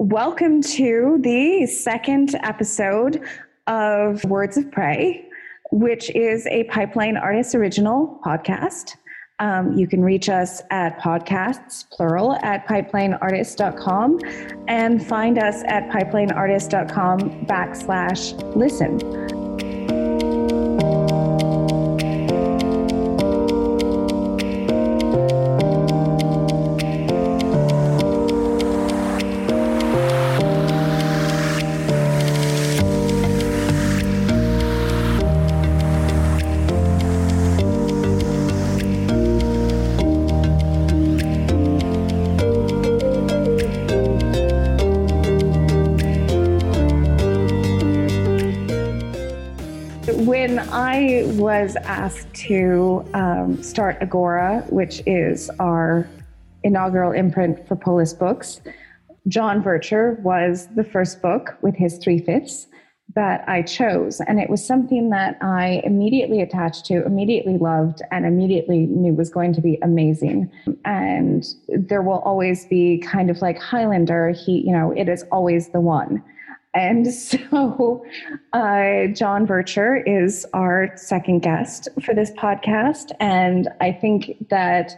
Welcome to the second episode of Words of Prey, which is a Pipeline Artists original podcast. Um, you can reach us at podcasts, plural, at pipelineartist.com and find us at pipelineartist.com backslash listen. Start Agora, which is our inaugural imprint for Polis Books. John Vercher was the first book with his three fifths that I chose. And it was something that I immediately attached to, immediately loved, and immediately knew was going to be amazing. And there will always be kind of like Highlander, he, you know, it is always the one. And so, uh, John Vercher is our second guest for this podcast. And I think that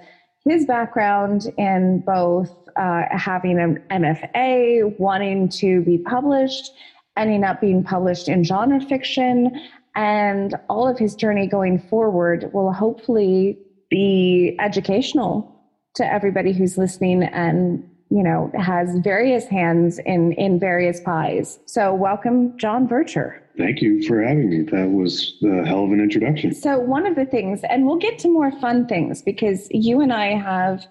his background in both uh, having an MFA, wanting to be published, ending up being published in genre fiction, and all of his journey going forward will hopefully be educational to everybody who's listening and you know, has various hands in in various pies. So welcome, John Vercher. Thank you for having me. That was a hell of an introduction. So one of the things, and we'll get to more fun things because you and I have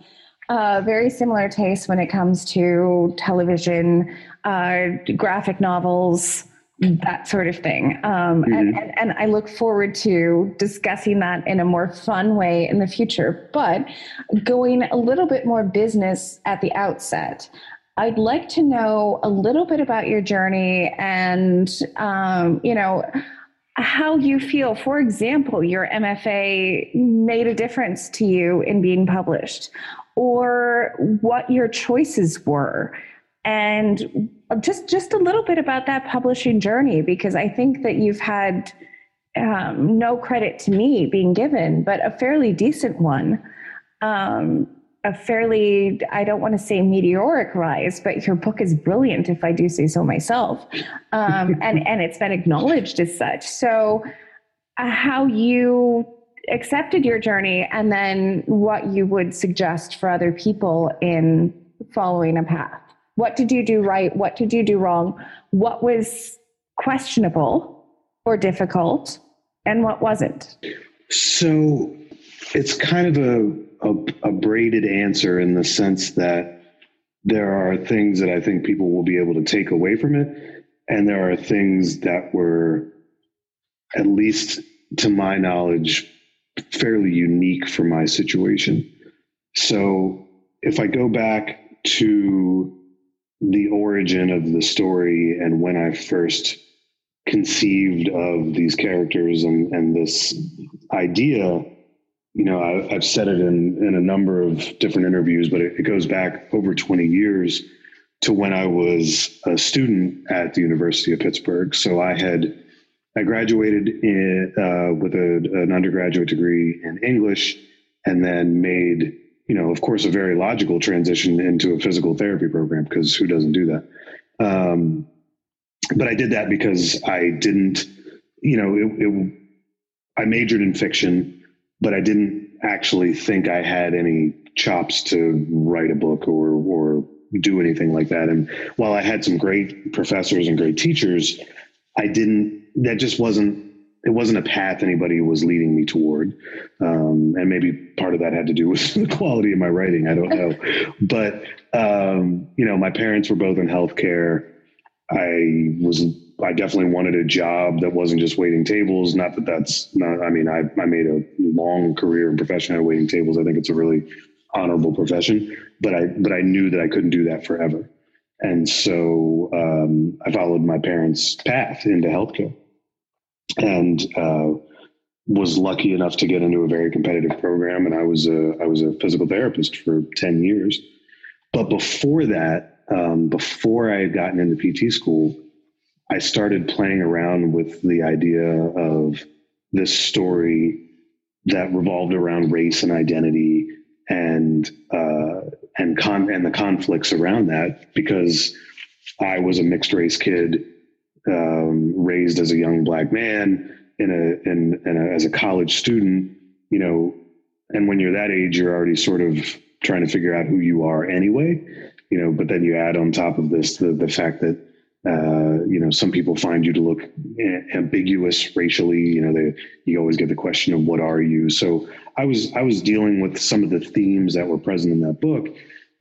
uh, very similar tastes when it comes to television, uh, graphic novels, that sort of thing. Um, mm-hmm. and, and, and, I look forward to discussing that in a more fun way in the future. But going a little bit more business at the outset, I'd like to know a little bit about your journey and, um, you know, how you feel. For example, your MFA made a difference to you in being published, or what your choices were and just just a little bit about that publishing journey because I think that you've had um, no credit to me being given, but a fairly decent one. Um, a fairly, I don't want to say meteoric rise, but your book is brilliant, if I do say so myself, um, and and it's been acknowledged as such. So, uh, how you accepted your journey, and then what you would suggest for other people in following a path. What did you do right? What did you do wrong? What was questionable or difficult? And what wasn't? So it's kind of a, a, a braided answer in the sense that there are things that I think people will be able to take away from it. And there are things that were, at least to my knowledge, fairly unique for my situation. So if I go back to the origin of the story and when I first conceived of these characters and, and this idea, you know, I, have said it in, in a number of different interviews, but it, it, goes back over 20 years to when I was a student at the University of Pittsburgh. So I had, I graduated in, uh, with a, an undergraduate degree in English and then made you know, of course, a very logical transition into a physical therapy program because who doesn't do that? Um, but I did that because I didn't, you know, it, it, I majored in fiction, but I didn't actually think I had any chops to write a book or or do anything like that. And while I had some great professors and great teachers, I didn't. That just wasn't it wasn't a path anybody was leading me toward. Um, and maybe part of that had to do with the quality of my writing. I don't know. but, um, you know, my parents were both in healthcare. I was, I definitely wanted a job that wasn't just waiting tables. Not that that's not, I mean, I, I made a long career and profession of waiting tables. I think it's a really honorable profession, but I, but I knew that I couldn't do that forever. And so um, I followed my parents' path into healthcare and uh, was lucky enough to get into a very competitive program. And I was a I was a physical therapist for ten years. But before that, um, before I had gotten into PT school, I started playing around with the idea of this story that revolved around race and identity and uh, and con and the conflicts around that because I was a mixed race kid um, raised as a young black man in a in, in a, as a college student you know and when you're that age you're already sort of trying to figure out who you are anyway you know but then you add on top of this the the fact that uh, you know, some people find you to look ambiguous racially. You know, they you always get the question of what are you. So I was I was dealing with some of the themes that were present in that book,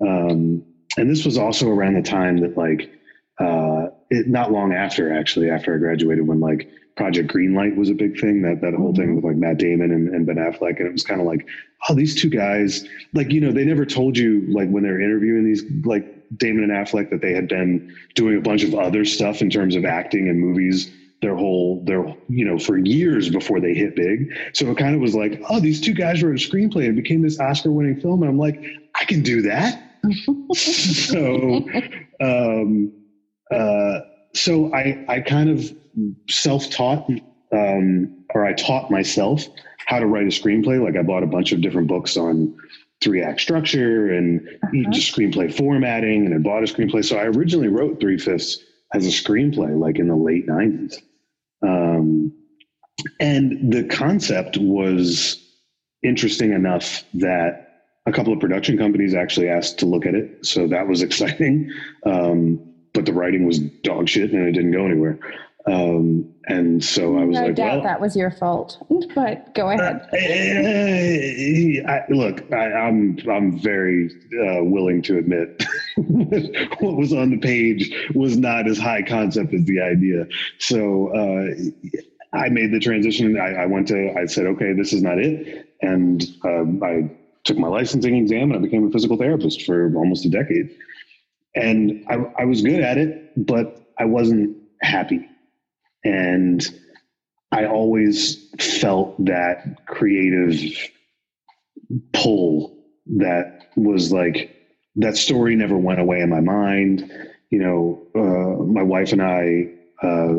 um, and this was also around the time that like uh, it, not long after actually after I graduated when like Project Greenlight was a big thing that that whole thing mm-hmm. with like Matt Damon and, and Ben Affleck and it was kind of like oh these two guys like you know they never told you like when they're interviewing these like Damon and Affleck that they had been doing a bunch of other stuff in terms of acting and movies their whole their you know for years before they hit big so it kind of was like oh these two guys wrote a screenplay and became this oscar winning film and i'm like i can do that so um uh so i i kind of self-taught um or i taught myself how to write a screenplay like i bought a bunch of different books on three act structure and uh-huh. just screenplay formatting and I bought a screenplay. So I originally wrote Three Fifths as a screenplay, like in the late 90s. Um, and the concept was interesting enough that a couple of production companies actually asked to look at it. So that was exciting. Um, but the writing was dog shit and it didn't go anywhere. Um, and so I was no like, doubt well, that was your fault, but go ahead. Uh, I, look, I, am I'm, I'm very uh, willing to admit what was on the page was not as high concept as the idea. So uh, I made the transition. I, I, went to, I said, okay, this is not it. And um, I took my licensing exam and I became a physical therapist for almost a decade. And I, I was good at it, but I wasn't happy and I always felt that creative pull that was like that story never went away in my mind. You know, uh, my wife and I uh,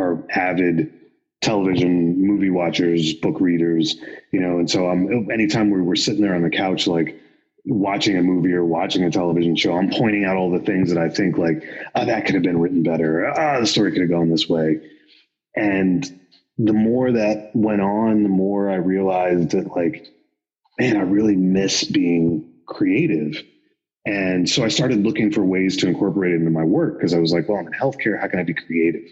are avid television movie watchers, book readers, you know, and so I'm anytime we were sitting there on the couch, like watching a movie or watching a television show, I'm pointing out all the things that I think like, oh, that could have been written better. Ah, oh, the story could have gone this way. And the more that went on, the more I realized that like, man, I really miss being creative. And so I started looking for ways to incorporate it into my work because I was like, well, I'm in healthcare. How can I be creative?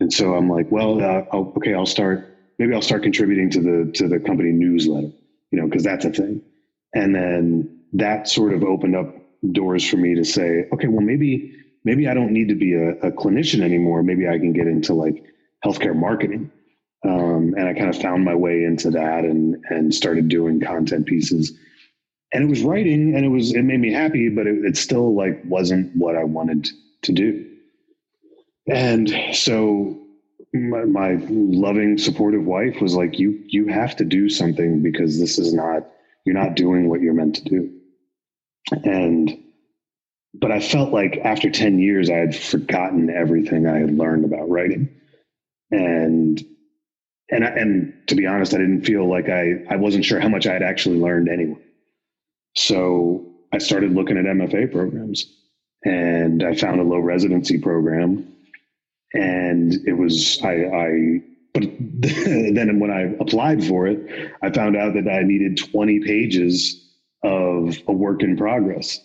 And so I'm like, well, uh, I'll, okay, I'll start. Maybe I'll start contributing to the to the company newsletter, you know, because that's a thing. And then that sort of opened up doors for me to say, okay, well, maybe maybe I don't need to be a, a clinician anymore. Maybe I can get into like healthcare marketing. Um, and I kind of found my way into that and and started doing content pieces. And it was writing, and it was it made me happy, but it, it still like wasn't what I wanted to do. And so my, my loving, supportive wife was like, "You you have to do something because this is not you're not doing what you're meant to do." And, but I felt like after 10 years, I had forgotten everything I had learned about writing. And, and, and to be honest, I didn't feel like I, I wasn't sure how much I had actually learned anyway. So I started looking at MFA programs and I found a low residency program and it was, I, I but then when I applied for it, I found out that I needed 20 pages of a work in progress.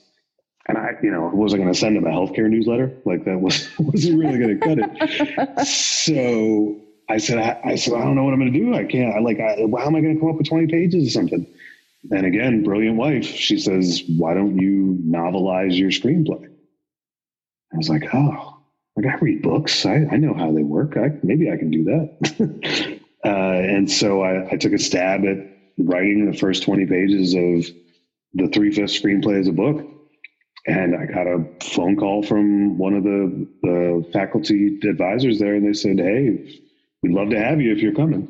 And I, you know, wasn't going to send them a healthcare newsletter. Like that was wasn't really going to cut it. So I said, I, I, said, I don't know what I'm going to do. I can't. I like, I, how am I going to come up with 20 pages or something? And again, brilliant wife. She says, why don't you novelize your screenplay? I was like, oh, like I read books. I, I know how they work. I, maybe I can do that. uh, and so I, I took a stab at writing the first 20 pages of the three fifths screenplay as a book. And I got a phone call from one of the, the faculty advisors there, and they said, Hey, we'd love to have you if you're coming.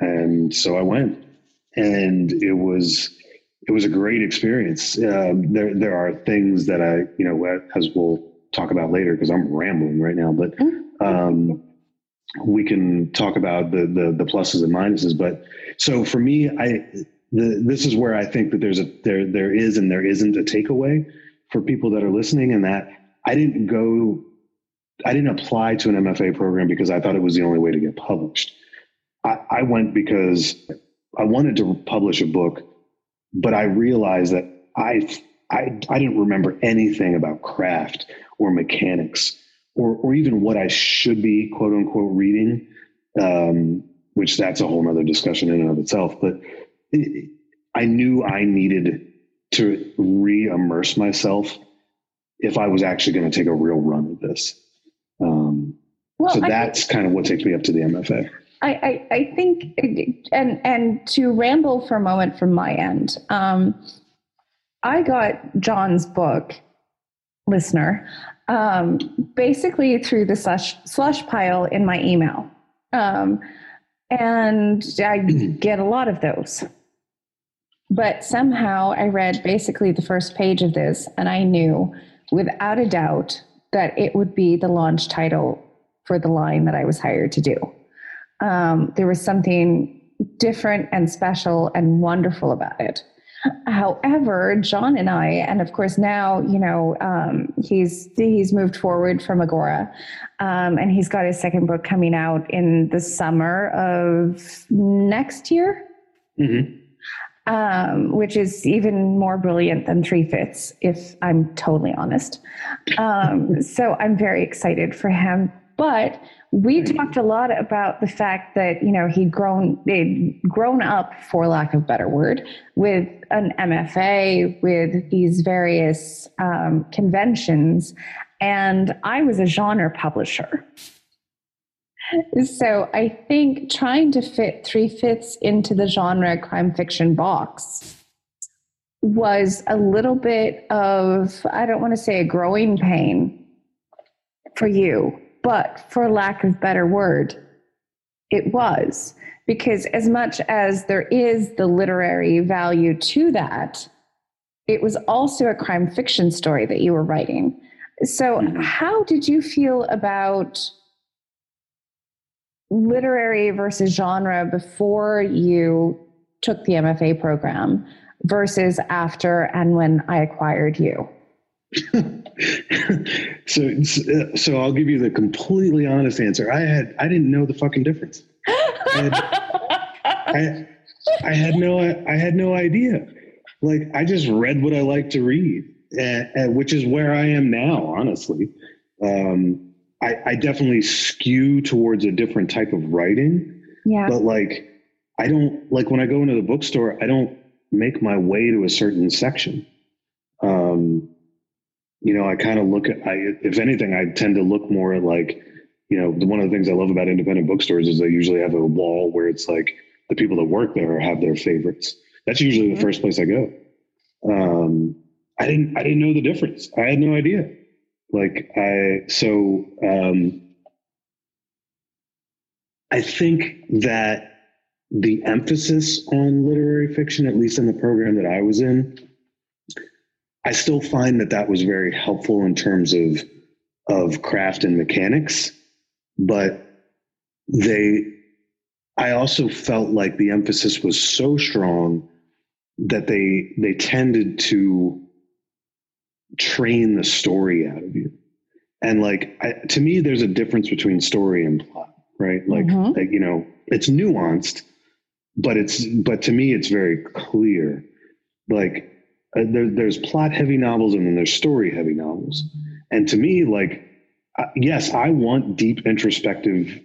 And so I went. And it was it was a great experience. Um, there there are things that I you know as we'll talk about later because I'm rambling right now, but mm-hmm. um, we can talk about the, the the pluses and minuses. But so for me, I the, this is where I think that there's a there there is and there isn't a takeaway for people that are listening, and that I didn't go, I didn't apply to an MFA program because I thought it was the only way to get published. I, I went because I wanted to publish a book, but I realized that I I I didn't remember anything about craft or mechanics or or even what I should be quote unquote reading. Um, which that's a whole nother discussion in and of itself. But it, I knew I needed to re-immerse myself if I was actually going to take a real run at this. Um, well, so that's kind of what takes me up to the MFA. I, I, I, think, and and to ramble for a moment from my end, um, I got John's book, listener, um, basically through the slush, slush pile in my email. Um, and I get a lot of those. But somehow I read basically the first page of this, and I knew without a doubt that it would be the launch title for the line that I was hired to do. Um, there was something different and special and wonderful about it. However, John and I, and of course now, you know, um, he's he's moved forward from Agora, um, and he's got his second book coming out in the summer of next year. Mm-hmm. Um, which is even more brilliant than Three Fifths, if I'm totally honest. Um, so I'm very excited for him. But we talked a lot about the fact that you know he'd grown he'd grown up for lack of a better word with an mfa with these various um, conventions and i was a genre publisher so i think trying to fit three fifths into the genre crime fiction box was a little bit of i don't want to say a growing pain for you but for lack of better word, it was. Because as much as there is the literary value to that, it was also a crime fiction story that you were writing. So, mm-hmm. how did you feel about literary versus genre before you took the MFA program versus after and when I acquired you? so, so I'll give you the completely honest answer. I had, I didn't know the fucking difference. I had, I, I had no, I had no idea. Like I just read what I like to read, and, and which is where I am now. Honestly, um, I, I definitely skew towards a different type of writing. Yeah. But like, I don't like when I go into the bookstore. I don't make my way to a certain section. Um, you know, I kind of look at, I, if anything, I tend to look more at like, you know, one of the things I love about independent bookstores is they usually have a wall where it's like the people that work there have their favorites. That's usually the mm-hmm. first place I go. Um, I didn't, I didn't know the difference. I had no idea. Like I, so, um, I think that the emphasis on literary fiction, at least in the program that I was in, I still find that that was very helpful in terms of of craft and mechanics, but they I also felt like the emphasis was so strong that they they tended to train the story out of you. And like I, to me there's a difference between story and plot, right? Like mm-hmm. like you know, it's nuanced, but it's but to me it's very clear. Like uh, there, there's plot heavy novels and then there's story heavy novels. And to me, like, uh, yes, I want deep introspective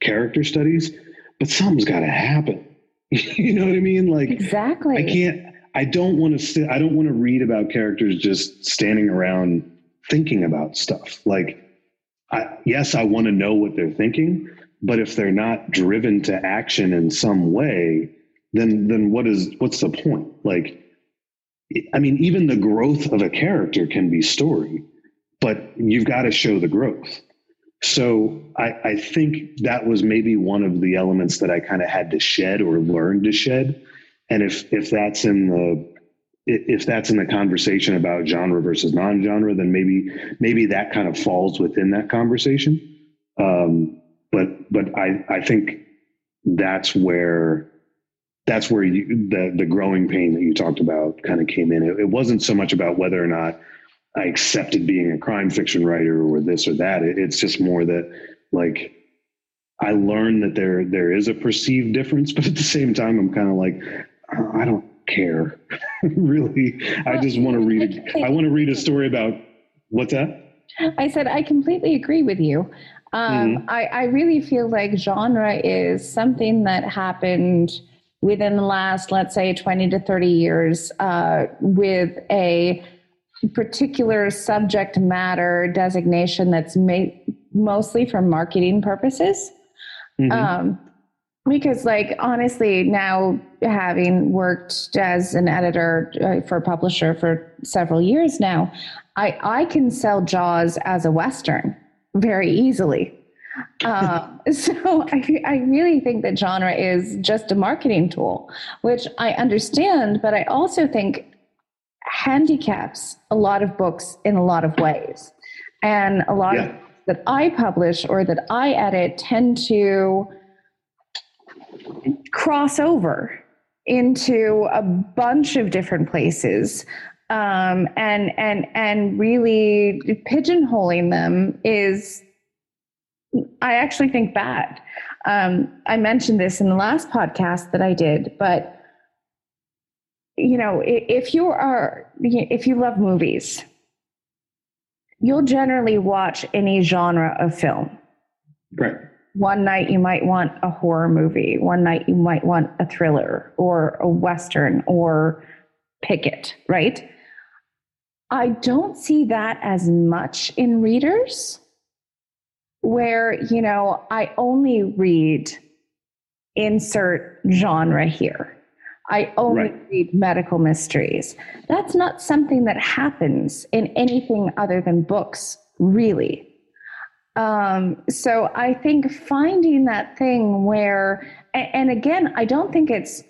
character studies, but something's got to happen. you know what I mean? Like, exactly. I can't. I don't want to. I don't want to read about characters just standing around thinking about stuff. Like, I, yes, I want to know what they're thinking, but if they're not driven to action in some way, then then what is what's the point? Like, I mean, even the growth of a character can be story, but you've got to show the growth. So I, I think that was maybe one of the elements that I kind of had to shed or learn to shed. And if if that's in the if that's in the conversation about genre versus non-genre, then maybe maybe that kind of falls within that conversation. Um, but but I I think that's where that's where you, the the growing pain that you talked about kind of came in. It, it, wasn't so much about whether or not I accepted being a crime fiction writer or this or that. It, it's just more that like I learned that there there is a perceived difference, but at the same time, I'm kind of like I don't care really. I just want to read. I want to read a story about what's that. I said I completely agree with you. Um, mm-hmm. I, I really feel like genre is something that happened within the last, let's say, 20 to 30 years uh, with a particular subject matter designation that's made mostly for marketing purposes. Mm-hmm. Um, because, like, honestly, now having worked as an editor uh, for a publisher for several years now, I, I can sell Jaws as a Western very easily. Um, so I, I really think that genre is just a marketing tool, which I understand, but I also think handicaps a lot of books in a lot of ways. And a lot yeah. of that I publish or that I edit tend to cross over into a bunch of different places um, and and and really pigeonholing them is I actually think bad. Um, I mentioned this in the last podcast that I did, but you know, if you are if you love movies, you'll generally watch any genre of film. Right. One night you might want a horror movie. One night you might want a thriller or a western or Pickett, right? I don't see that as much in readers where, you know, I only read insert genre here. I only right. read medical mysteries. That's not something that happens in anything other than books, really. Um, so I think finding that thing where, and again, I don't think it's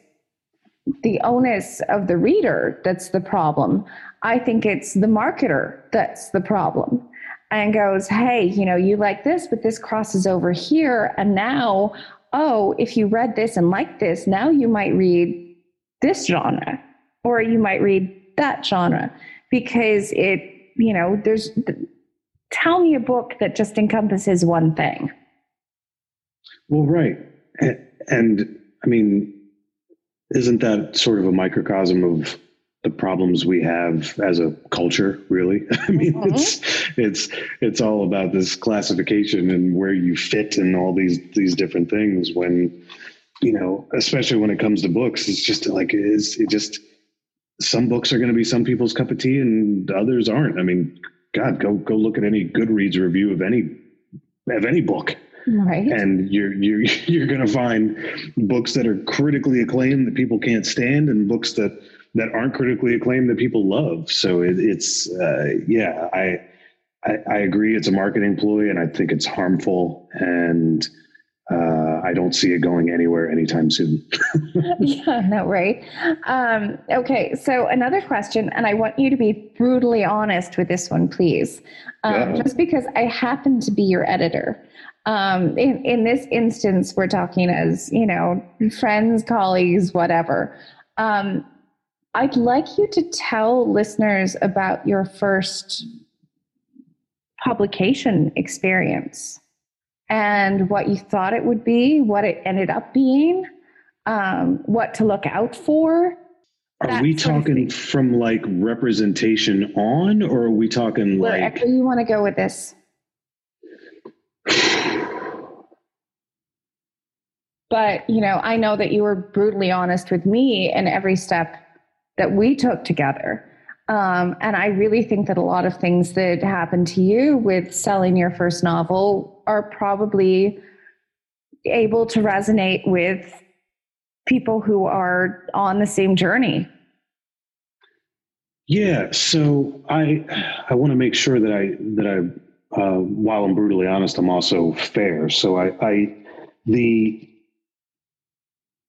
the onus of the reader that's the problem. I think it's the marketer that's the problem and goes, hey, you know, you like this, but this crosses over here. And now, oh, if you read this and like this, now you might read this genre or you might read that genre because it, you know, there's, tell me a book that just encompasses one thing. Well, right. And, and I mean, isn't that sort of a microcosm of the problems we have as a culture really i mean mm-hmm. it's it's it's all about this classification and where you fit in all these these different things when you know especially when it comes to books it's just like it's it just some books are going to be some people's cup of tea and others aren't i mean god go go look at any goodreads review of any of any book Right. And you're you're you're going to find books that are critically acclaimed that people can't stand, and books that that aren't critically acclaimed that people love. So it, it's uh, yeah, I, I, I agree. It's a marketing ploy, and I think it's harmful, and uh, I don't see it going anywhere anytime soon. yeah, no, right. Um, okay, so another question, and I want you to be brutally honest with this one, please, um, yeah. just because I happen to be your editor. Um, in, in this instance, we're talking as, you know, friends, colleagues, whatever. Um, I'd like you to tell listeners about your first publication experience and what you thought it would be, what it ended up being, um, what to look out for. Are we talking from like representation on, or are we talking Wherever like? Wherever you want to go with this. but you know, I know that you were brutally honest with me in every step that we took together. Um, and I really think that a lot of things that happened to you with selling your first novel are probably able to resonate with people who are on the same journey. Yeah, so I I want to make sure that I that I uh, while I'm brutally honest, I'm also fair. So I, I the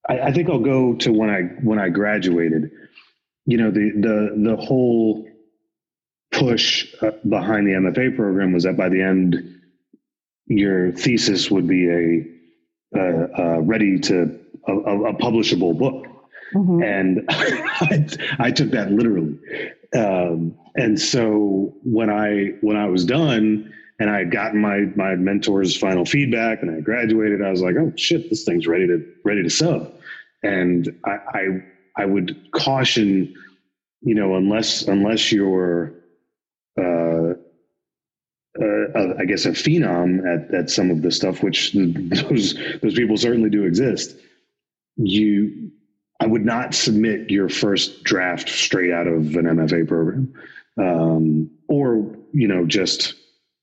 I, I think I'll go to when I when I graduated. You know, the the the whole push uh, behind the MFA program was that by the end, your thesis would be a, a, a ready to a, a, publishable book. Mm-hmm. And I, I, took that literally. Um, and so when I when I was done and I had gotten my my mentor's final feedback and I graduated, I was like, oh shit, this thing's ready to ready to sub. And I I, I would caution, you know, unless unless you're uh, uh, I guess a phenom at, at some of the stuff, which those those people certainly do exist. You, I would not submit your first draft straight out of an MFA program, um, or you know just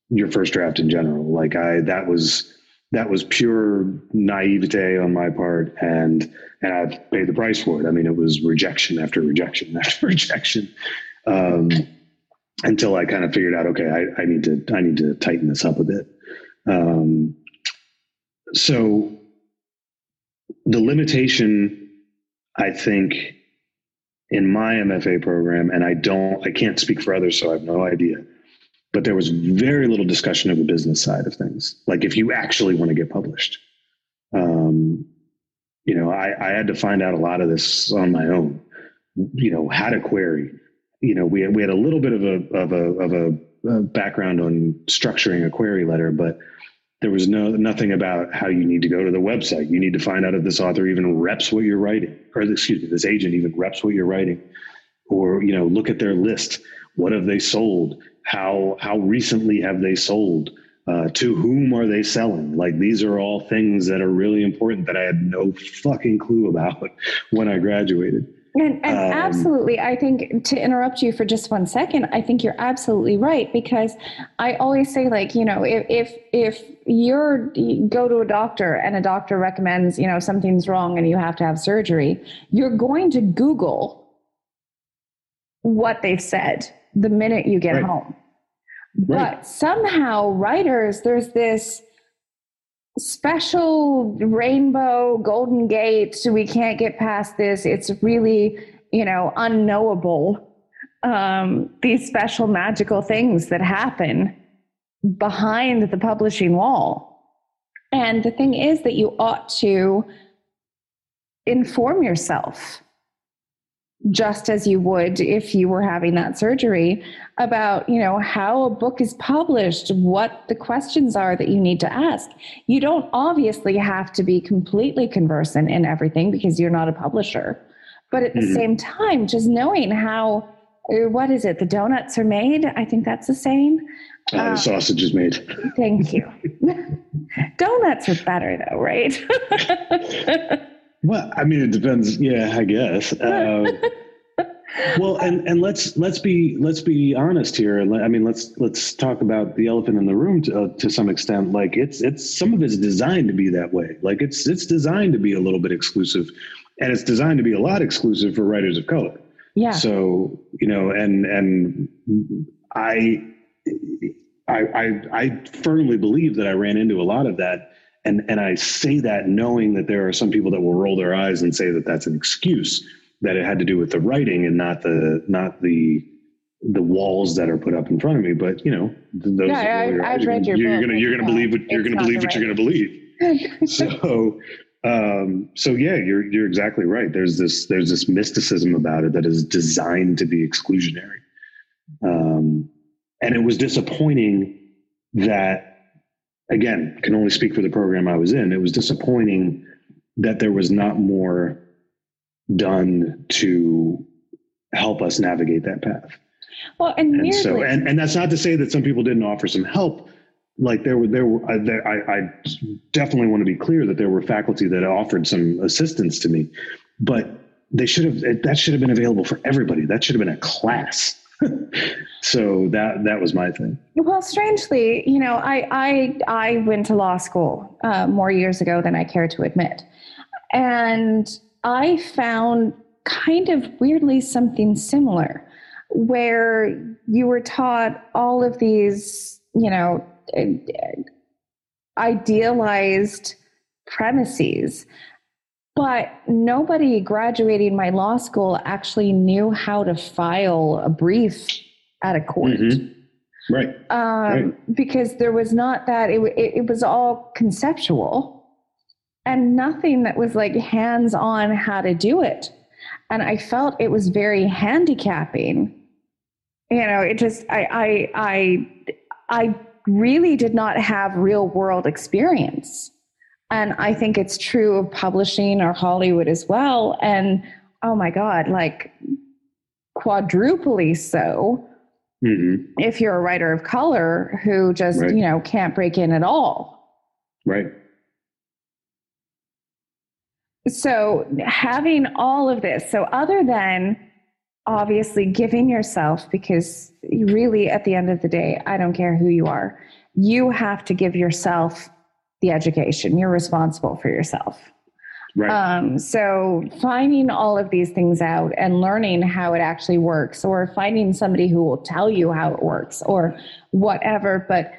your first draft in general. Like I, that was that was pure naivete on my part, and and I paid the price for it. I mean, it was rejection after rejection after rejection. Um, until I kind of figured out, okay, I, I, need to I need to tighten this up a bit. Um, so the limitation, I think, in my MFA program, and I don't, I can't speak for others, so I have no idea. But there was very little discussion of the business side of things, like if you actually want to get published. Um, you know, I, I had to find out a lot of this on my own. You know, how to query, you know, we had, we had a little bit of a of a of a, a background on structuring a query letter, but there was no nothing about how you need to go to the website. You need to find out if this author even reps what you're writing, or excuse me, this agent even reps what you're writing, or you know, look at their list. What have they sold? How how recently have they sold? Uh, to whom are they selling? Like these are all things that are really important that I had no fucking clue about when I graduated. And, and um, absolutely, I think to interrupt you for just one second, I think you're absolutely right because I always say, like, you know, if if if you're you go to a doctor and a doctor recommends, you know, something's wrong and you have to have surgery, you're going to Google what they've said the minute you get right. home. Right. But somehow, writers, there's this special rainbow golden gate we can't get past this. It's really you know unknowable um, these special magical things that happen behind the publishing wall. And the thing is that you ought to inform yourself just as you would if you were having that surgery about you know how a book is published what the questions are that you need to ask. You don't obviously have to be completely conversant in everything because you're not a publisher. But at the mm-hmm. same time just knowing how uh, what is it? The donuts are made? I think that's the saying. Uh, uh, sausage is made. thank you. Donuts are better though right Well, I mean, it depends. Yeah, I guess. Uh, well, and and let's let's be let's be honest here. I mean, let's let's talk about the elephant in the room to, uh, to some extent. Like it's it's some of it's designed to be that way. Like it's it's designed to be a little bit exclusive, and it's designed to be a lot exclusive for writers of color. Yeah. So you know, and and I I I, I firmly believe that I ran into a lot of that and and I say that knowing that there are some people that will roll their eyes and say that that's an excuse that it had to do with the writing and not the not the the walls that are put up in front of me. But you know, those yeah, I, have read your you're gonna you're gonna believe what you're gonna believe what you're gonna believe. so um, so yeah, you're you're exactly right. There's this there's this mysticism about it that is designed to be exclusionary. Um, and it was disappointing that again, can only speak for the program I was in. It was disappointing that there was not more done to help us navigate that path. Well, and, and so, and, and that's not to say that some people didn't offer some help. Like there were, there were, I, there, I, I definitely want to be clear that there were faculty that offered some assistance to me, but they should have, that should have been available for everybody. That should have been a class so that that was my thing. Well, strangely, you know, I I I went to law school uh, more years ago than I care to admit, and I found kind of weirdly something similar, where you were taught all of these, you know, idealized premises but nobody graduating my law school actually knew how to file a brief at a court. Mm-hmm. Right. Um, right. Because there was not that, it, it, it was all conceptual and nothing that was like hands on how to do it. And I felt it was very handicapping. You know, it just, I, I, I, I really did not have real world experience. And I think it's true of publishing or Hollywood as well. And oh my God, like quadruply so mm-hmm. if you're a writer of color who just, right. you know, can't break in at all. Right. So having all of this, so other than obviously giving yourself, because really at the end of the day, I don't care who you are, you have to give yourself the education. You're responsible for yourself. Right. Um, so finding all of these things out and learning how it actually works, or finding somebody who will tell you how it works, or whatever. But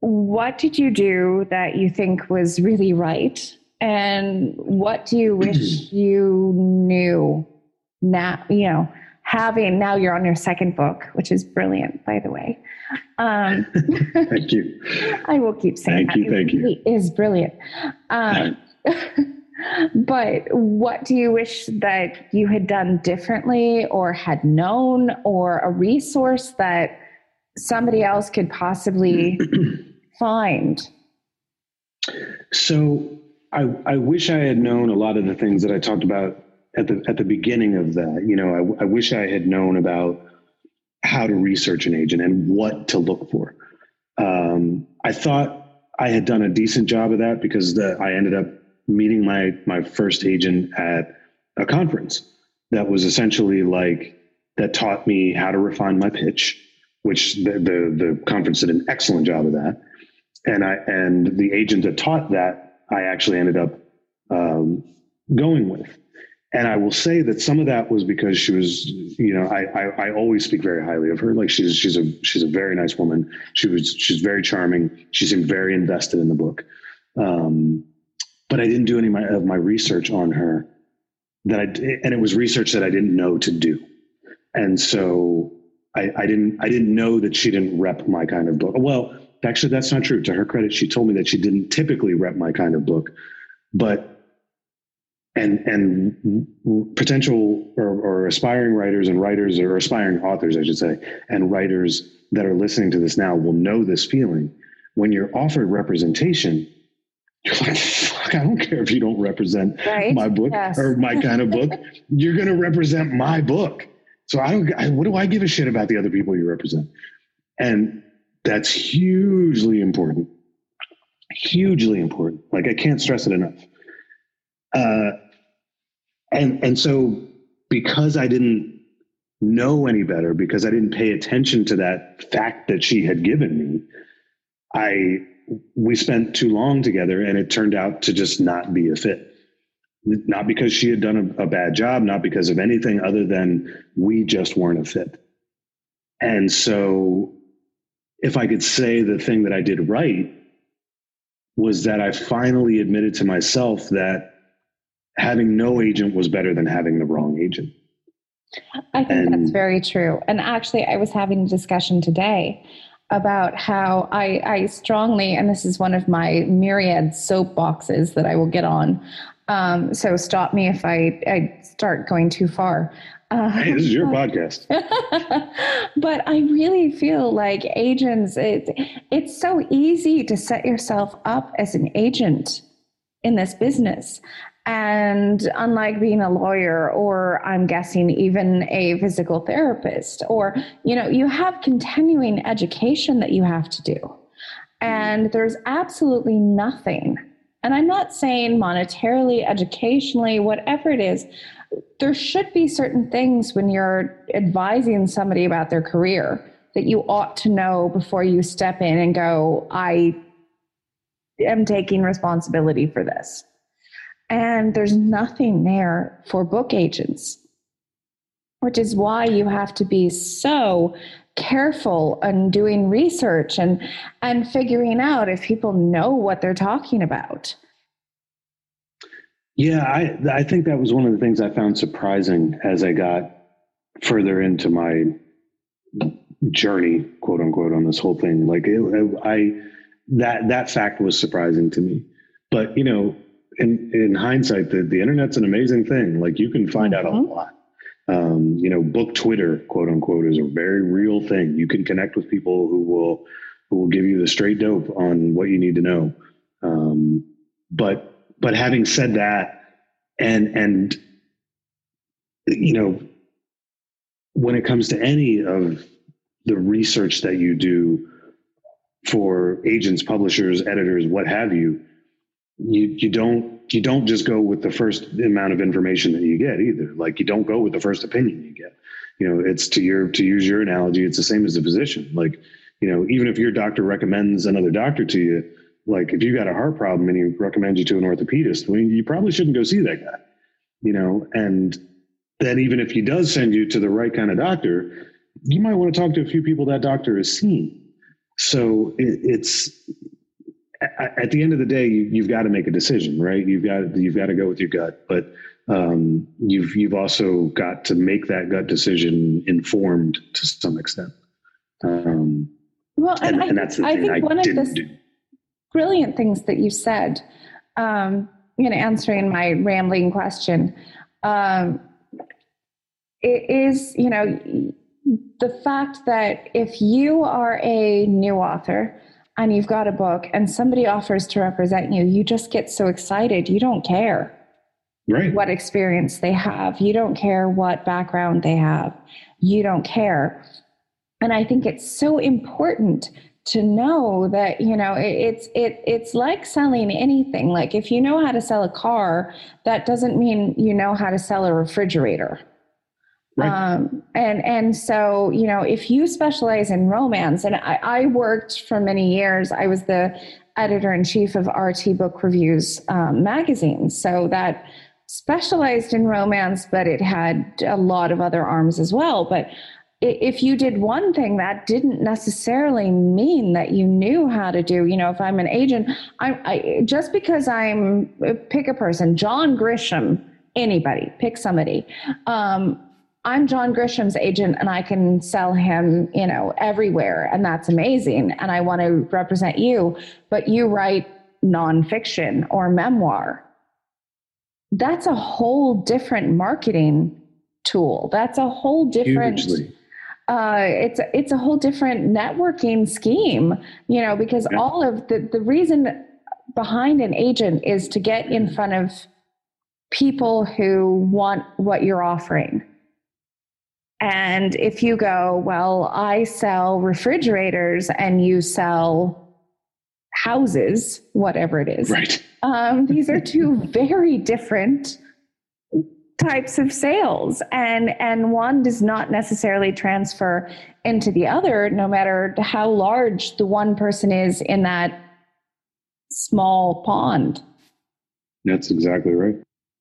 what did you do that you think was really right? And what do you wish you knew now? You know, having now you're on your second book, which is brilliant, by the way. Um, thank you. I will keep saying thank that. you. Thank you. It is brilliant. Um, but what do you wish that you had done differently or had known or a resource that somebody else could possibly find? So I, I wish I had known a lot of the things that I talked about at the at the beginning of that. You know, I, I wish I had known about how to research an agent and what to look for. Um, I thought I had done a decent job of that because the, I ended up meeting my my first agent at a conference that was essentially like that taught me how to refine my pitch, which the, the, the conference did an excellent job of that. And I and the agent that taught that I actually ended up um, going with. And I will say that some of that was because she was, you know, I, I, I always speak very highly of her. Like she's she's a she's a very nice woman. She was she's very charming. She seemed very invested in the book. Um, but I didn't do any of my, of my research on her. That I and it was research that I didn't know to do, and so I, I didn't I didn't know that she didn't rep my kind of book. Well, actually, that's not true. To her credit, she told me that she didn't typically rep my kind of book, but and and potential or, or, aspiring writers and writers or aspiring authors, I should say, and writers that are listening to this now will know this feeling. When you're offered representation, you're like, fuck, I don't care if you don't represent right? my book yes. or my kind of book. you're going to represent my book. So I don't, I, what do I give a shit about the other people you represent? And that's hugely important. Hugely important. Like I can't stress it enough. Uh, and and so because I didn't know any better, because I didn't pay attention to that fact that she had given me, I we spent too long together, and it turned out to just not be a fit. Not because she had done a, a bad job, not because of anything other than we just weren't a fit. And so, if I could say the thing that I did right was that I finally admitted to myself that having no agent was better than having the wrong agent. I think and, that's very true. And actually, I was having a discussion today about how I, I strongly, and this is one of my myriad soapboxes that I will get on. Um, so stop me if I, I start going too far. Uh, hey, this is your podcast. but I really feel like agents, it, it's so easy to set yourself up as an agent in this business. And unlike being a lawyer or I'm guessing even a physical therapist, or, you know, you have continuing education that you have to do. And there's absolutely nothing. And I'm not saying monetarily, educationally, whatever it is, there should be certain things when you're advising somebody about their career that you ought to know before you step in and go, I am taking responsibility for this. And there's nothing there for book agents, which is why you have to be so careful and doing research and and figuring out if people know what they're talking about. Yeah, I I think that was one of the things I found surprising as I got further into my journey, quote unquote, on this whole thing. Like it, I that that fact was surprising to me. But you know, in in hindsight, the the internet's an amazing thing. Like you can find mm-hmm. out a mm-hmm. lot. Um, you know, book Twitter, quote unquote, is a very real thing. You can connect with people who will who will give you the straight dope on what you need to know. Um, but but having said that, and and you know, when it comes to any of the research that you do for agents, publishers, editors, what have you, you you don't you don't just go with the first amount of information that you get either. Like you don't go with the first opinion you get. You know, it's to your to use your analogy, it's the same as a physician. Like, you know, even if your doctor recommends another doctor to you, like if you got a heart problem and he recommends you to an orthopedist, well, you probably shouldn't go see that guy. You know, and then even if he does send you to the right kind of doctor, you might want to talk to a few people that doctor has seen. So it, it's at the end of the day, you, have got to make a decision, right? You've got you've got to go with your gut, but um, you've you've also got to make that gut decision informed to some extent. Um, well, and, and, I, and that's the I thing think I one of the do. brilliant things that you said, um, in answering my rambling question, um, it is you know the fact that if you are a new author and you've got a book and somebody offers to represent you, you just get so excited. You don't care right. what experience they have, you don't care what background they have, you don't care. And I think it's so important to know that you know it's it it's like selling anything like if you know how to sell a car that doesn't mean you know how to sell a refrigerator Um, and and so you know if you specialize in romance and I, I worked for many years i was the editor in chief of rt book reviews um, magazine. So that specialized in romance but it had a lot of other arms as well. But if you did one thing that didn't necessarily mean that you knew how to do you know if i'm an agent i, I just because i'm pick a person john grisham anybody pick somebody um, I'm John Grisham's agent and I can sell him, you know, everywhere. And that's amazing. And I want to represent you, but you write nonfiction or memoir. That's a whole different marketing tool. That's a whole different. Uh, it's it's a whole different networking scheme, you know, because yeah. all of the the reason behind an agent is to get in front of people who want what you're offering and if you go, well, I sell refrigerators and you sell houses, whatever it is. Right. Um, these are two very different types of sales and and one does not necessarily transfer into the other no matter how large the one person is in that small pond that's exactly right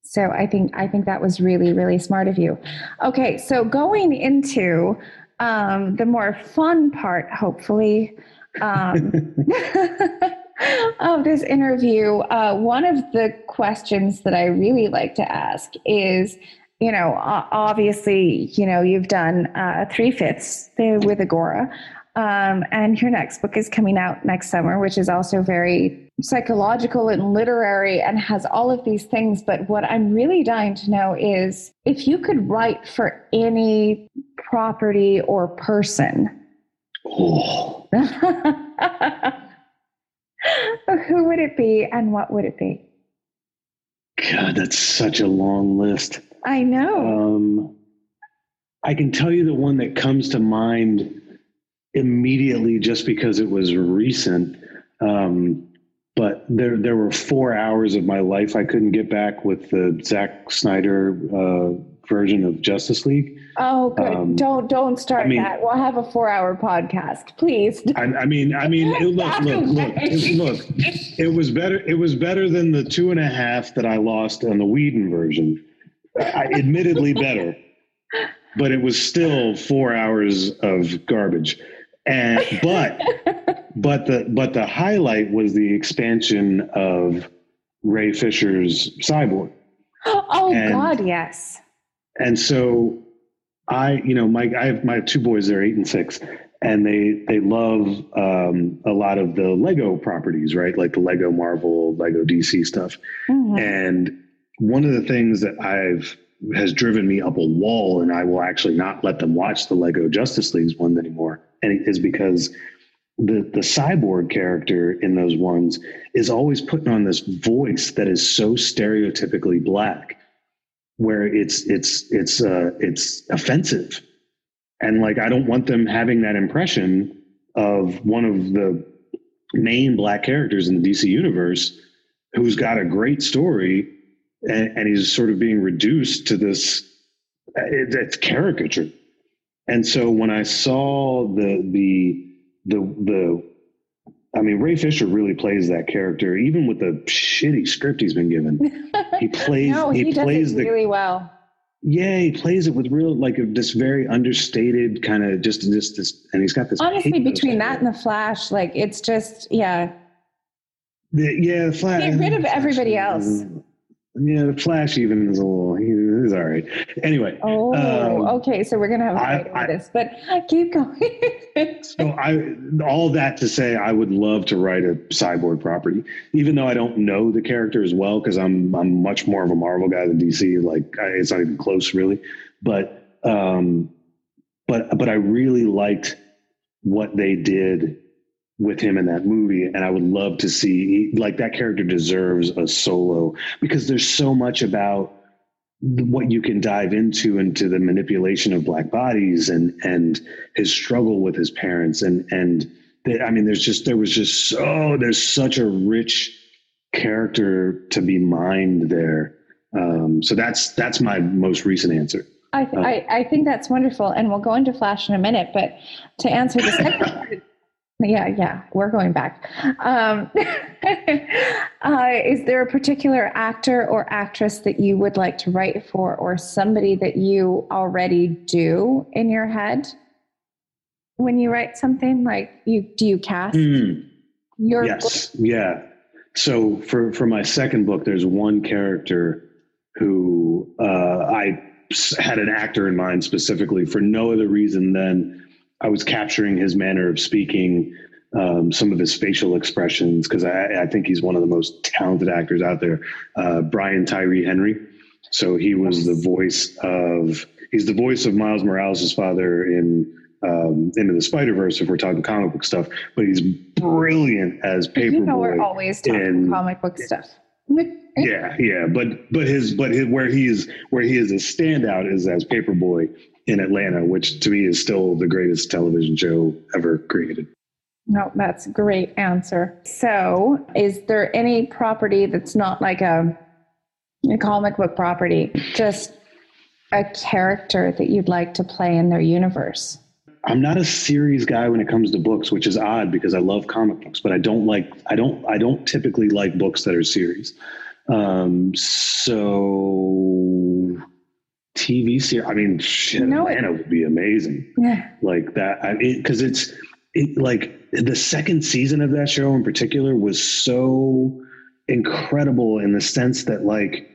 so I think I think that was really really smart of you. Okay, so going into um, the more fun part, hopefully, um, of this interview, uh, one of the questions that I really like to ask is, you know, obviously, you know, you've done uh, three fifths with Agora. Um, and your next book is coming out next summer, which is also very psychological and literary and has all of these things. But what I'm really dying to know is if you could write for any property or person, oh. who would it be and what would it be? God, that's such a long list. I know. Um, I can tell you the one that comes to mind immediately just because it was recent. Um, but there, there were four hours of my life I couldn't get back with the Zack Snyder uh, version of Justice League. Oh, good. Um, don't don't start I mean, that. We'll have a four-hour podcast, please. I, I mean, I mean, it, look, look, look, it, look. It was better. It was better than the two and a half that I lost on the Whedon version. I, admittedly better, but it was still four hours of garbage. And but but the but the highlight was the expansion of Ray Fisher's cyborg. Oh and, God, yes. And so I, you know, my I have my two boys. They're eight and six, and they they love um, a lot of the Lego properties, right? Like the Lego Marvel, Lego DC stuff. Mm-hmm. And one of the things that I've has driven me up a wall, and I will actually not let them watch the Lego Justice Leagues one anymore, and it is because the the cyborg character in those ones is always putting on this voice that is so stereotypically black where it's it's it's uh it's offensive. And like i don't want them having that impression of one of the main black characters in the dc universe who's got a great story and, and he's sort of being reduced to this eh, it, it's caricature and so when i saw the the the the I mean, Ray Fisher really plays that character, even with the shitty script he's been given. He plays. no, he, he plays the, really well. Yeah, he plays it with real, like this very understated kind of just, just this, and he's got this. Honestly, between that and the Flash, like it's just, yeah. The, yeah, the Flash. Get rid of everybody else. Yeah, the Flash even is a little. He's all right. Anyway. Oh, um, okay. So we're gonna have a fight this, but keep going. so I, all that to say, I would love to write a cyborg property, even though I don't know the character as well, because I'm I'm much more of a Marvel guy than DC. Like I, it's not even close, really. But um, but but I really liked what they did with him in that movie and i would love to see like that character deserves a solo because there's so much about what you can dive into into the manipulation of black bodies and and his struggle with his parents and and i mean there's just there was just so there's such a rich character to be mined there. Um, so that's that's my most recent answer. I, th- I, I think that's wonderful and we'll go into flash in a minute but to answer the second yeah, yeah, we're going back. Um, uh, is there a particular actor or actress that you would like to write for, or somebody that you already do in your head when you write something? Like, you do you cast? Mm, your yes, book? yeah. So for for my second book, there's one character who uh, I had an actor in mind specifically for no other reason than I was capturing his manner of speaking, um, some of his facial expressions, because I, I, think he's one of the most talented actors out there. Uh, Brian Tyree Henry. So he was the voice of, he's the voice of Miles Morales' father in um, into the Spider Verse if we're talking comic book stuff, but he's brilliant as Paper Boi. You know, we're always talking in, comic book stuff. yeah, yeah, but but his but his, where he is where he is a standout is as Paper Boi in Atlanta, which to me is still the greatest television show ever created. No, that's a great answer. So, is there any property that's not like a, a comic book property, just a character that you'd like to play in their universe? I'm not a series guy when it comes to books, which is odd because I love comic books, but I don't like I don't I don't typically like books that are series. Um, so TV series. I mean, shit, you know Atlanta it. would be amazing. Yeah, like that. I mean, because it's it, like the second season of that show in particular was so incredible in the sense that like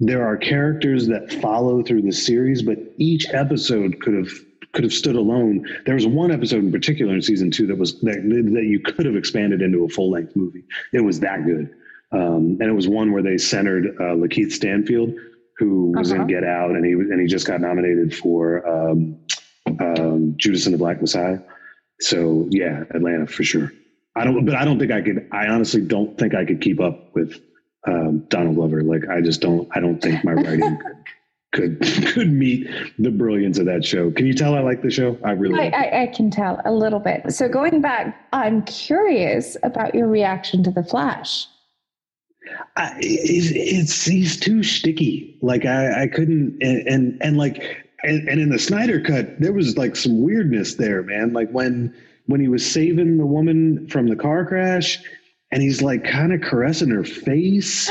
there are characters that follow through the series, but each episode could have could have stood alone. There was one episode in particular in season two that was that, that you could have expanded into a full length movie. It was that good, um, and it was one where they centered uh, Lakeith Stanfield, who was uh-huh. in Get Out, and he and he just got nominated for um, um, Judas and the Black Messiah. So yeah, Atlanta for sure. I don't, but I don't think I could. I honestly don't think I could keep up with um, Donald Glover. Like I just don't. I don't think my writing could, could could meet the brilliance of that show. Can you tell I like the show? I really. I, I, I can tell a little bit. So going back, I'm curious about your reaction to the Flash. I, it's, he's too sticky. Like I, I couldn't and, and, and like and, and in the Snyder cut, there was like some weirdness there, man. Like when when he was saving the woman from the car crash, and he's like kind of caressing her face,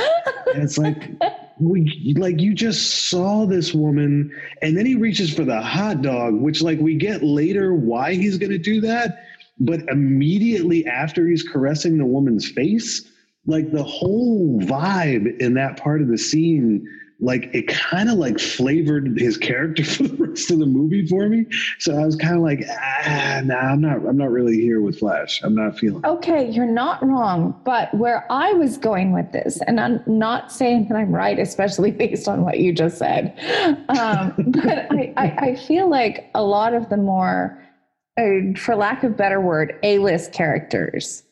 and it's like. We like you just saw this woman, and then he reaches for the hot dog, which like we get later why he's going to do that, but immediately after he's caressing the woman's face, like the whole vibe in that part of the scene like it kind of like flavored his character for the rest of the movie for me. So I was kind of like, ah, nah, I'm not, I'm not really here with Flash. I'm not feeling. Okay, you're not wrong, but where I was going with this, and I'm not saying that I'm right, especially based on what you just said, um, but I, I, I feel like a lot of the more, uh, for lack of better word, A-list characters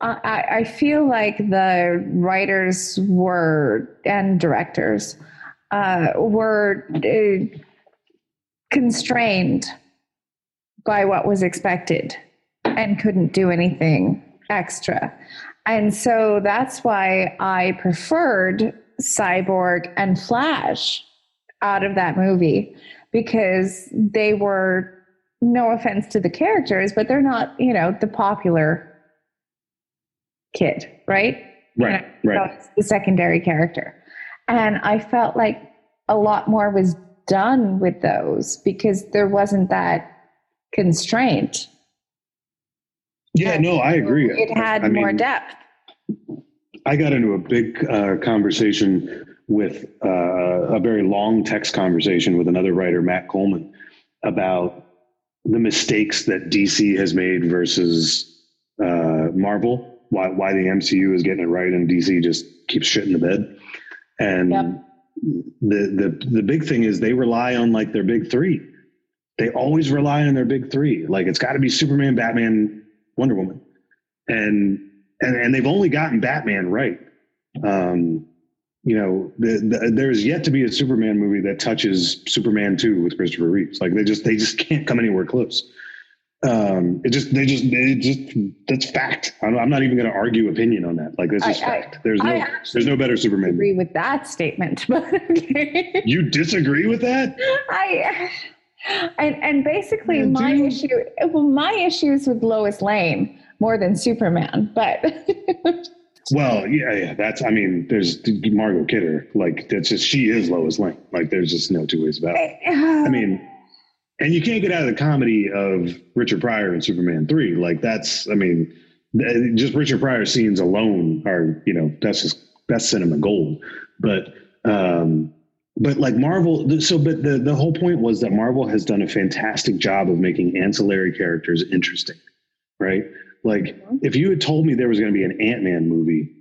I, I feel like the writers were and directors uh, were uh, constrained by what was expected and couldn't do anything extra. And so that's why I preferred Cyborg and Flash out of that movie because they were, no offense to the characters, but they're not, you know, the popular kid, right? Right, you know, right. The secondary character. And I felt like a lot more was done with those because there wasn't that constraint. Yeah, no, I agree. It had I more mean, depth. I got into a big uh, conversation with uh, a very long text conversation with another writer, Matt Coleman, about the mistakes that DC has made versus uh, Marvel why why the MCU is getting it right and DC just keeps shit in the bed. And yep. the the the big thing is they rely on like their big three. They always rely on their big three. Like it's got to be Superman, Batman, Wonder Woman, and and and they've only gotten Batman right. Um, you know, the, the, there's yet to be a Superman movie that touches Superman two with Christopher Reeves. Like they just they just can't come anywhere close um it just they just they just that's fact. I'm, I'm not even going to argue opinion on that. Like this is I, fact. There's no there's no better superman agree with that statement but okay. you disagree with that? I and and basically my issue well my issues with lois lane more than superman but well yeah, yeah that's i mean there's margot kidder. Like that's just she is lois lane. Like there's just no two ways about it. I mean and you can't get out of the comedy of Richard Pryor and Superman three. Like that's, I mean, just Richard Pryor scenes alone are, you know, that's just that's cinema gold. But um, but like Marvel, so but the the whole point was that Marvel has done a fantastic job of making ancillary characters interesting, right? Like mm-hmm. if you had told me there was going to be an Ant Man movie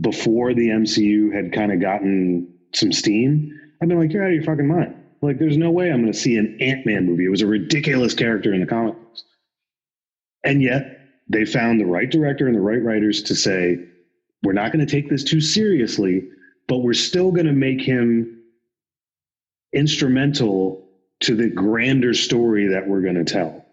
before the MCU had kind of gotten some steam, I'd been like, you're out of your fucking mind. Like, there's no way I'm going to see an Ant Man movie. It was a ridiculous character in the comic books. And yet, they found the right director and the right writers to say, we're not going to take this too seriously, but we're still going to make him instrumental to the grander story that we're going to tell,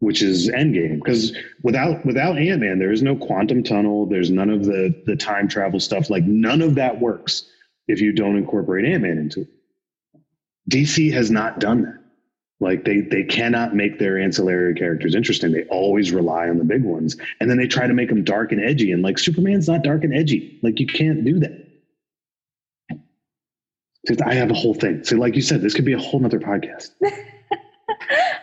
which is Endgame. Because without without Ant Man, there is no quantum tunnel. There's none of the the time travel stuff. Like none of that works if you don't incorporate Ant Man into it. DC has not done that. Like they they cannot make their ancillary characters interesting. They always rely on the big ones, and then they try to make them dark and edgy. And like Superman's not dark and edgy. Like you can't do that. I have a whole thing. So, like you said, this could be a whole nother podcast.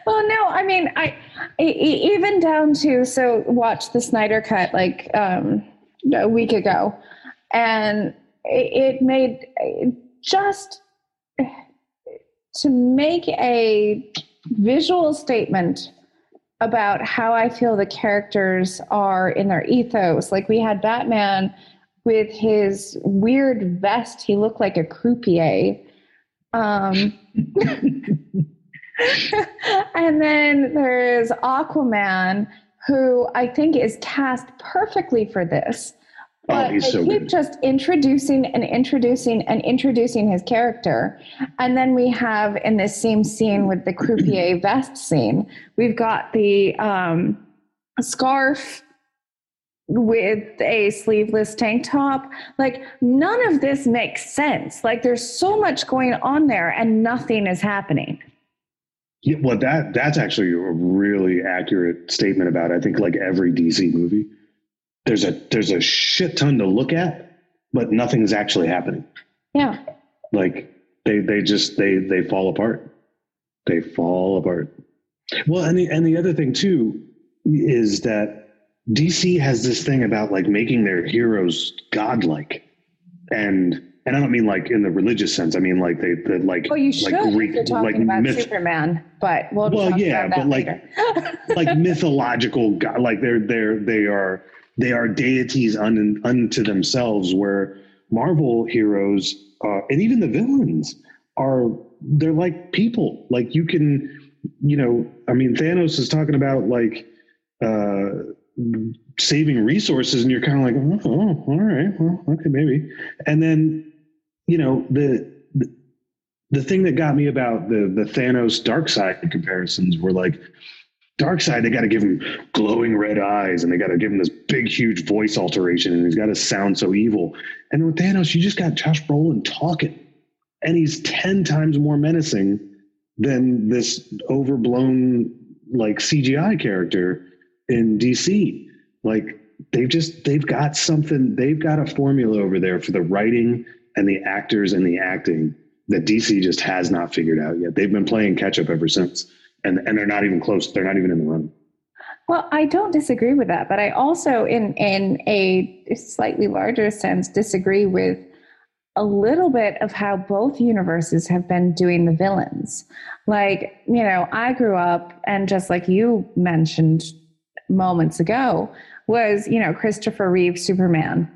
well, no, I mean, I even down to so watch the Snyder cut like um, a week ago, and it made just to make a visual statement about how I feel the characters are in their ethos. Like we had Batman with his weird vest, he looked like a croupier. Um, and then there's Aquaman, who I think is cast perfectly for this. Oh, but oh, he's they so keep good. just introducing and introducing and introducing his character. And then we have in this same scene with the croupier vest scene, we've got the um, scarf with a sleeveless tank top. Like none of this makes sense. Like there's so much going on there and nothing is happening. Yeah, well, that that's actually a really accurate statement about I think like every DC movie there's a there's a shit ton to look at, but nothing's actually happening. Yeah. Like they they just they they fall apart. They fall apart. Well, and the and the other thing too is that DC has this thing about like making their heroes godlike. And and I don't mean like in the religious sense. I mean like they, the like. Well, you should. like if you're talking like about myth- Superman, but we'll Well, talk yeah, about that but, like, like mythological god like they're they're they are they are deities un, unto themselves where marvel heroes uh, and even the villains are they're like people. Like you can you know i mean thanos is talking about like uh saving resources and you're kind of like oh, oh all right well okay maybe. And then you know the, the the thing that got me about the the Thanos Darkseid comparisons were like Darkseid, they got to give him glowing red eyes and they got to give him this big, huge voice alteration and he's got to sound so evil. And with Thanos, you just got Josh Brolin talking and he's 10 times more menacing than this overblown, like CGI character in DC. Like they've just, they've got something, they've got a formula over there for the writing and the actors and the acting that DC just has not figured out yet. They've been playing catch up ever since and and they're not even close. They're not even in the run. Well, I don't disagree with that, but I also, in in a slightly larger sense, disagree with a little bit of how both universes have been doing the villains. Like, you know, I grew up, and just like you mentioned moments ago, was you know Christopher Reeve Superman,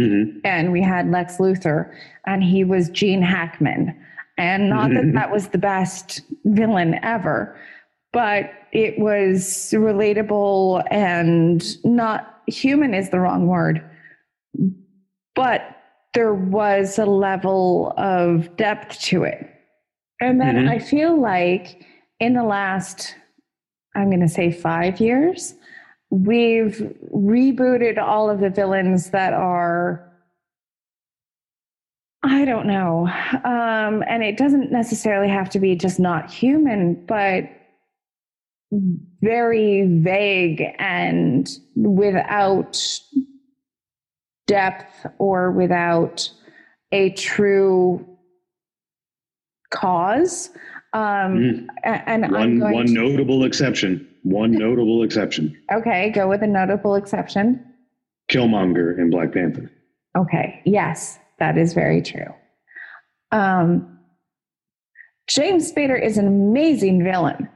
Mm-hmm. and we had Lex Luthor, and he was Gene Hackman. And not that that was the best villain ever, but it was relatable and not human is the wrong word. But there was a level of depth to it. And then Mhm. I feel like in the last, I'm going to say five years, we've rebooted all of the villains that are I don't know. Um, and it doesn't necessarily have to be just not human, but very vague and without depth or without a true cause. Um, a- And One one to, notable exception. One notable exception. okay, go with a notable exception. Killmonger in Black Panther. Okay, yes, that is very true. Um, James Spader is an amazing villain.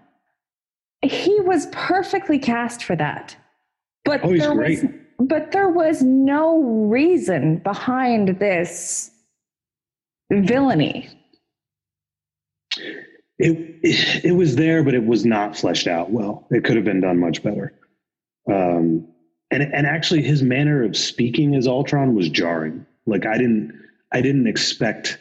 He was perfectly cast for that. But Oh, there great. was but there was no reason behind this villainy. It it was there, but it was not fleshed out well. It could have been done much better. Um, and and actually, his manner of speaking as Ultron was jarring. Like I didn't I didn't expect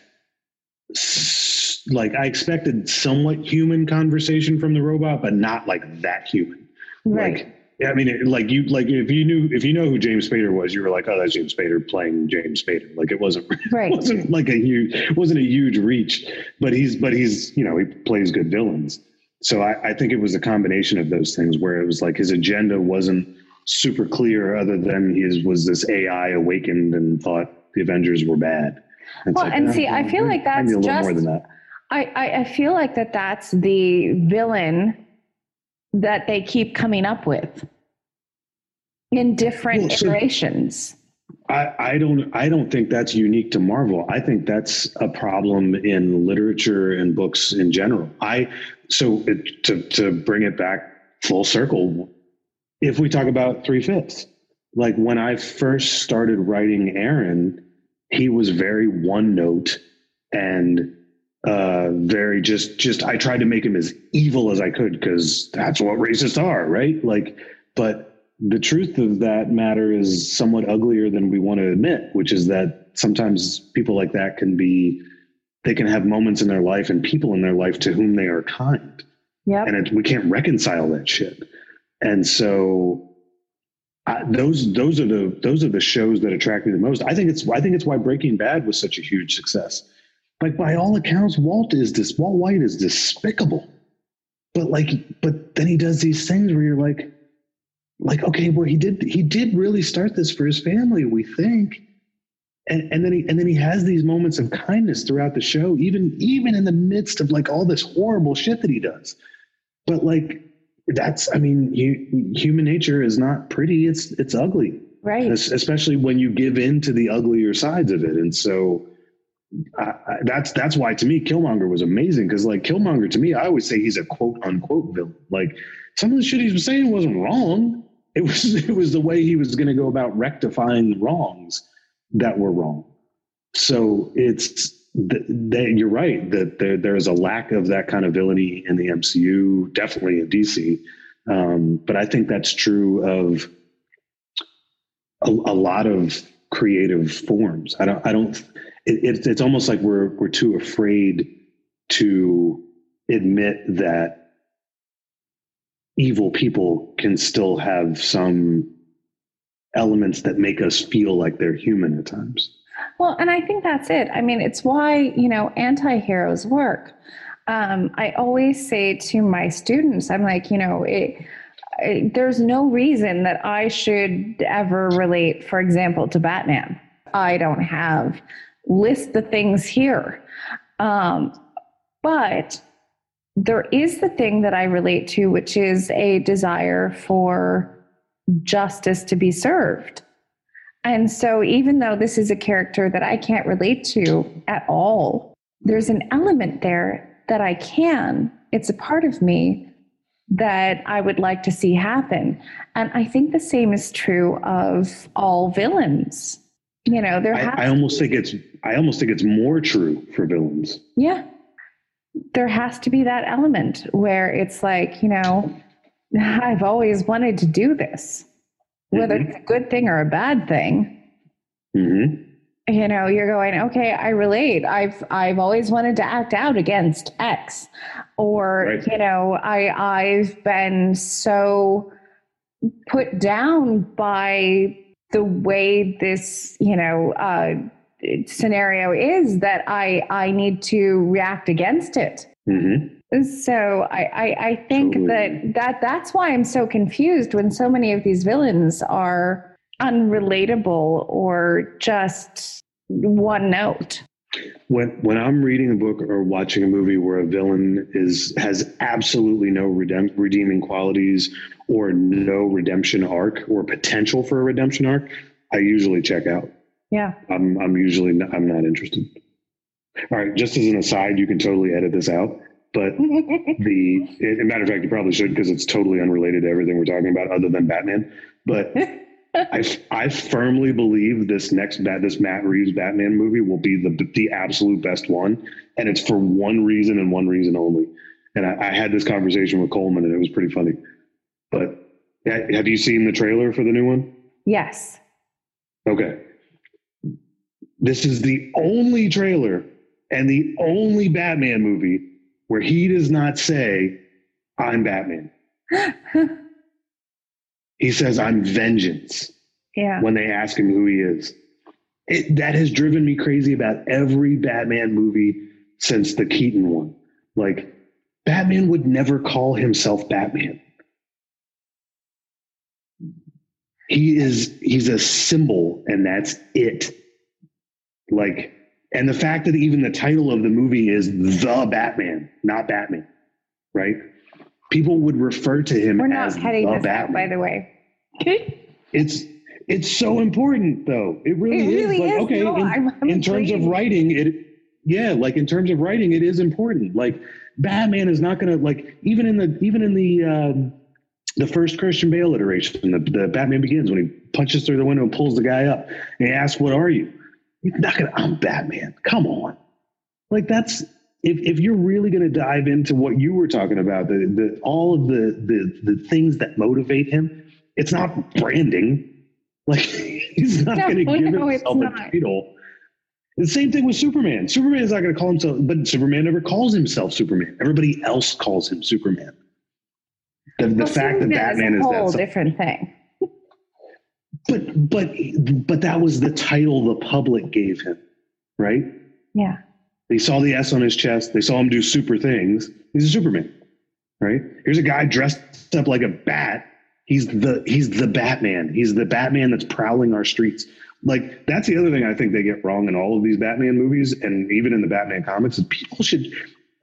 like I expected somewhat human conversation from the robot, but not like that human. Like, yeah, I mean, it, like you, like if you knew, if you know who James Spader was, you were like, oh, that's James Spader playing James Spader. Like it wasn't, right. wasn't like a huge, wasn't a huge reach, but he's, but he's, you know, he plays good villains. So I, I think it was a combination of those things where it was like his agenda wasn't super clear, other than his was this AI awakened and thought the Avengers were bad. It's Well, and eh, see, I feel like that's a little more just- than that. I, I, I feel like that that's the villain that they keep coming up with in different Well, so- iterations. I, I don't I don't think that's unique to Marvel. I think that's a problem in literature and books in general. I so it, to to bring it back full circle, if we talk about three fifths, like when I first started writing Aaron, he was very one note and uh very just just I tried to make him as evil as I could because that's what racists are, right? Like, but the truth of that matter is somewhat uglier than we want to admit, which is that sometimes people like that can be, they can have moments in their life and people in their life to whom they are kind. Yeah, And it, we can't reconcile that shit. And so Those those are the those are the shows that attract me the most. I think it's I think it's why Breaking Bad was such a huge success. Like by all accounts, Walt is this Walt White is despicable. But like, but then he does these things where you're like, like okay well he did he did really start this for his family we think and and then he and then he has these moments of kindness throughout the show even even in the midst of like all this horrible shit that he does but like that's i mean you, human nature is not pretty it's it's ugly right. es- especially when you give in to the uglier sides of it and so I, I, that's that's why to me Killmonger was amazing because like Killmonger to me I always say he's a quote unquote villain. Like some of the shit he was saying wasn't wrong. It was it was the way he was going to go about rectifying the wrongs that were wrong. So it's you're right that there, there's a lack of that kind of villainy in the MCU, definitely in DC. Um, but I think that's true of a, a, lot of creative forms. I don't. I don't. It, it's almost like we're we're too afraid to admit that evil people can still have some elements that make us feel like they're human at times. Well, and I think that's it. I mean, it's why, you know, anti heroes work. Um, I always say to my students, I'm like, you know, it, it, there's no reason that I should ever relate, for example, to Batman. I don't have list the things here. Um, but there is the thing that I relate to, which is a desire for justice to be served. And so, even though this is a character that I can't relate to at all, there's an element there that I can. It's a part of me that I would like to see happen. And I think the same is true of all villains. You know, there. I, I almost think it's. I almost think it's more true for villains. Yeah, there has to be that element where it's like, you know, I've always wanted to do this, whether mm-hmm. it's a good thing or a bad thing. Mm-hmm. You know, you're going, okay, I relate. I've I've always wanted to act out against X, or right. you know, I I've been so put down by the way this you know uh, scenario is that I I need to react against it. Mm-hmm. So I, I, I think that, that that's why I'm so confused when so many of these villains are unrelatable or just one note. When when I'm reading a book or watching a movie where a villain is has absolutely no redem- redeeming qualities or no redemption arc or potential for a redemption arc, I usually check out. Yeah, I'm I'm usually not, I'm not interested. All right, just as an aside, you can totally edit this out. But the, as a matter of fact, you probably should because it's totally unrelated to everything we're talking about, other than Batman. But I, I firmly believe this next bat, this Matt Reeves Batman movie will be the the absolute best one, and it's for one reason and one reason only. And I, I had this conversation with Coleman, and it was pretty funny. But have you seen the trailer for the new one? Yes. Okay. This is the only trailer and the only Batman movie where he does not say, I'm Batman. he says, I'm vengeance. Yeah. When they ask him who he is. It, that has driven me crazy about every Batman movie since the Keaton one. Like, Batman would never call himself Batman. He is, he's a symbol, and that's it. Like, and the fact that even the title of the movie is The Batman, not Batman, right? People would refer to him We're not as heading the Batman. Out, by the way. it's it's so important though. It really, it really is. Like, is. okay, no, in, I'm, I'm in terms of writing, it yeah, like in terms of writing, it is important. Like Batman is not gonna like even in the even in the um, the first Christian Bale iteration, the, the Batman Begins, when he punches through the window and pulls the guy up, and he asks, "What are you?" Not gonna. I'm Batman. Come on. Like that's if if you're really gonna dive into what you were talking about, the the all of the the the things that motivate him, it's not branding. Like he's not no, gonna give no, himself a title. The same thing with Superman. Superman is not going to call himself, but Superman never calls himself Superman. Everybody else calls him Superman. The, the well, fact Superman that Batman is, that's a whole is that different thing. But but but that was the title the public gave him, right? Yeah. They saw the S on his chest. They saw him do super things. He's a Superman, right? Here's a guy dressed up like a bat. He's the he's the Batman. He's the Batman that's prowling our streets. Like that's the other thing I think they get wrong in all of these Batman movies and even in the Batman comics is people should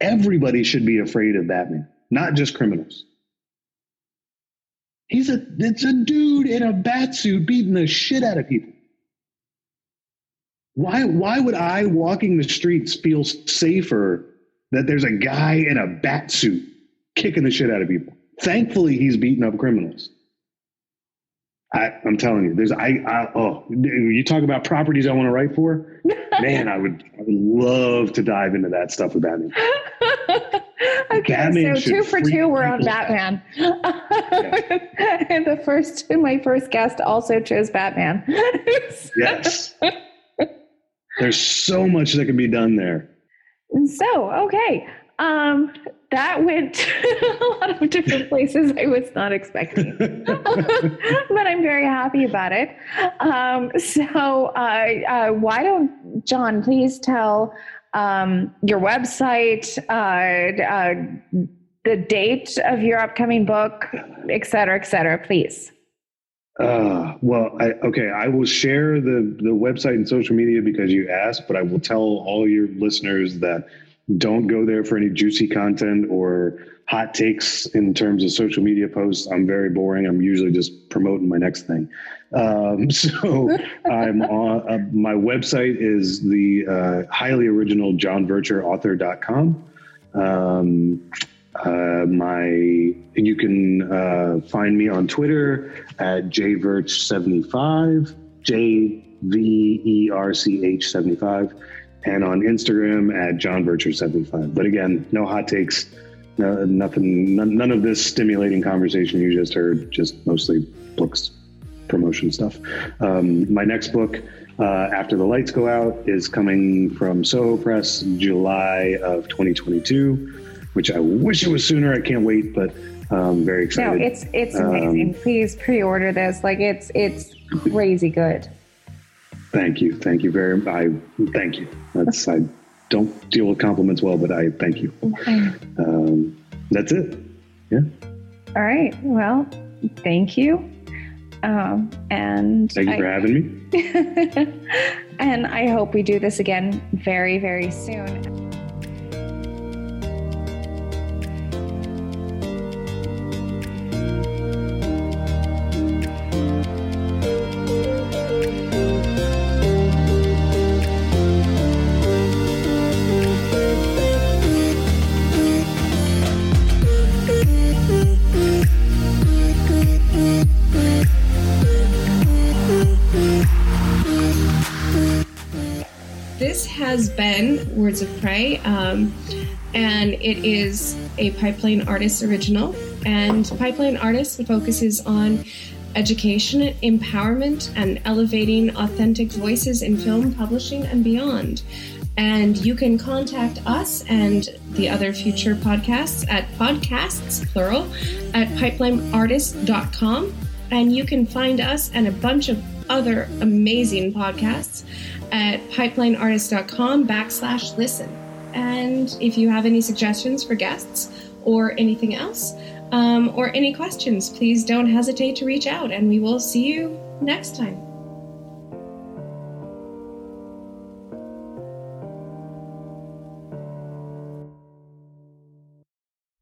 everybody should be afraid of Batman, not just criminals. He's a it's a dude in a bat suit beating the shit out of people. Why why would I walking the streets feel safer that there's a guy in a bat suit kicking the shit out of people? Thankfully, he's beating up criminals. I, am telling you, there's I, I oh you talk about properties I want to write for, man, I would I would love to dive into that stuff with Batman. okay, Batman so two for two, we're on Batman. and the first, my first guest also chose Batman. yes, there's so much that can be done there. So okay, um, that went a lot of different places I was not expecting, but I'm very happy about it. Um, so, uh, uh, why don't John please tell um, your website, uh, uh, the date of your upcoming book, et cetera, et cetera, please. Uh, well, I, okay, I will share the, the website and social media because you asked, but I will tell all your listeners that don't go there for any juicy content or hot takes in terms of social media posts. I'm very boring. I'm usually just promoting my next thing. Um, so I'm on uh, my website is the uh, highly original John Vercher author.com. Um, uh, my you can uh, find me on Twitter at jverch75 j v e r c h 75 and on Instagram at John Vercher75. But again, no hot takes, no, nothing, none, none, of this stimulating conversation you just heard, just mostly books promotion stuff. Um, my next book, uh, After the Lights Go Out, is coming from Soho Press July of 2022, which I wish it was sooner. I can't wait, but um, very excited. No, it's it's amazing. Um, Please pre-order this. Like it's it's crazy good. Thank you. Thank you very much. I thank you. That's I don't deal with compliments well, but I thank you. Um, that's it. Yeah. All right. Well, thank you. Um, and thank you I, for having me. and I hope we do this again very, very soon. Words of Prey, um, and it is a Pipeline Artists original. And Pipeline Artists focuses on education, empowerment, and elevating authentic voices in film, publishing, and beyond. And you can contact us and the other future podcasts at podcasts, plural, at pipelineartist.com. And you can find us and a bunch of other amazing podcasts at pipelineartist.com backslash listen. And if you have any suggestions for guests or anything else, um, or any questions, please don't hesitate to reach out and we will see you next time.